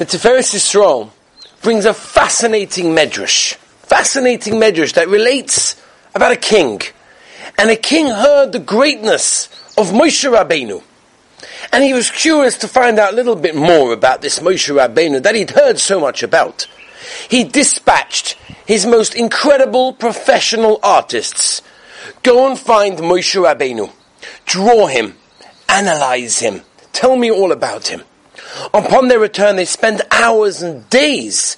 the Tiferes Yisrael brings a fascinating medrash, fascinating medrash that relates about a king. And a king heard the greatness of Moshe Rabbeinu. And he was curious to find out a little bit more about this Moshe Rabbeinu that he'd heard so much about. He dispatched his most incredible professional artists. Go and find Moshe Rabbeinu. Draw him. Analyze him. Tell me all about him. Upon their return, they spend hours and days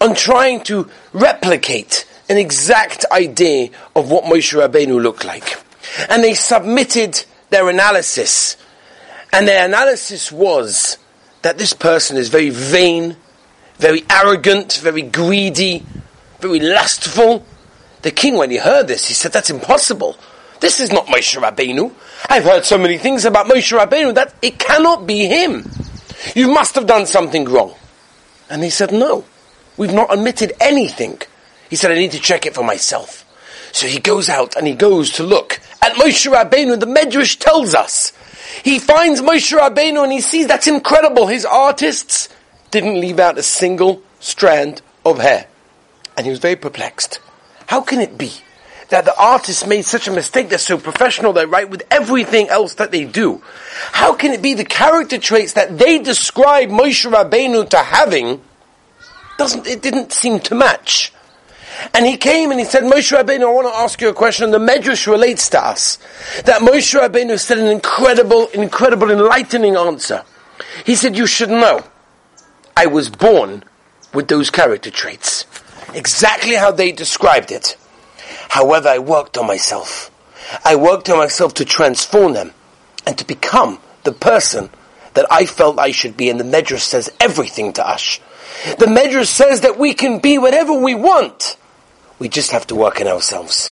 on trying to replicate an exact idea of what Moshe Rabbeinu looked like. And they submitted their analysis. And their analysis was that this person is very vain, very arrogant, very greedy, very lustful. The king, when he heard this, he said, that's impossible. This is not Moshe Rabbeinu. I've heard so many things about Moshe Rabbeinu that it cannot be him. You must have done something wrong. And he said, no, we've not omitted anything. He said, I need to check it for myself. So he goes out and he goes to look at Moshe Rabbeinu. The Medrash tells us. He finds Moshe Rabbeinu and he sees that's incredible. His artists didn't leave out a single strand of hair. And he was very perplexed. How can it be that the artists made such a mistake? They're so professional, they write with everything else that they do. How can it be the character traits that they describe Moshe Rabbeinu to having doesn't, it didn't seem to match? And he came and he said, Moshe Rabbeinu, I want to ask you a question. And The Medrash relates to us. That Moshe Rabbeinu said an incredible, incredible, enlightening answer. He said, you should know, I was born with those character traits. Exactly how they described it. However, I worked on myself. I worked on myself to transform them and to become the person that I felt I should be. And the Medrash says everything to us. The Medrash says that we can be whatever we want. We just have to work in ourselves.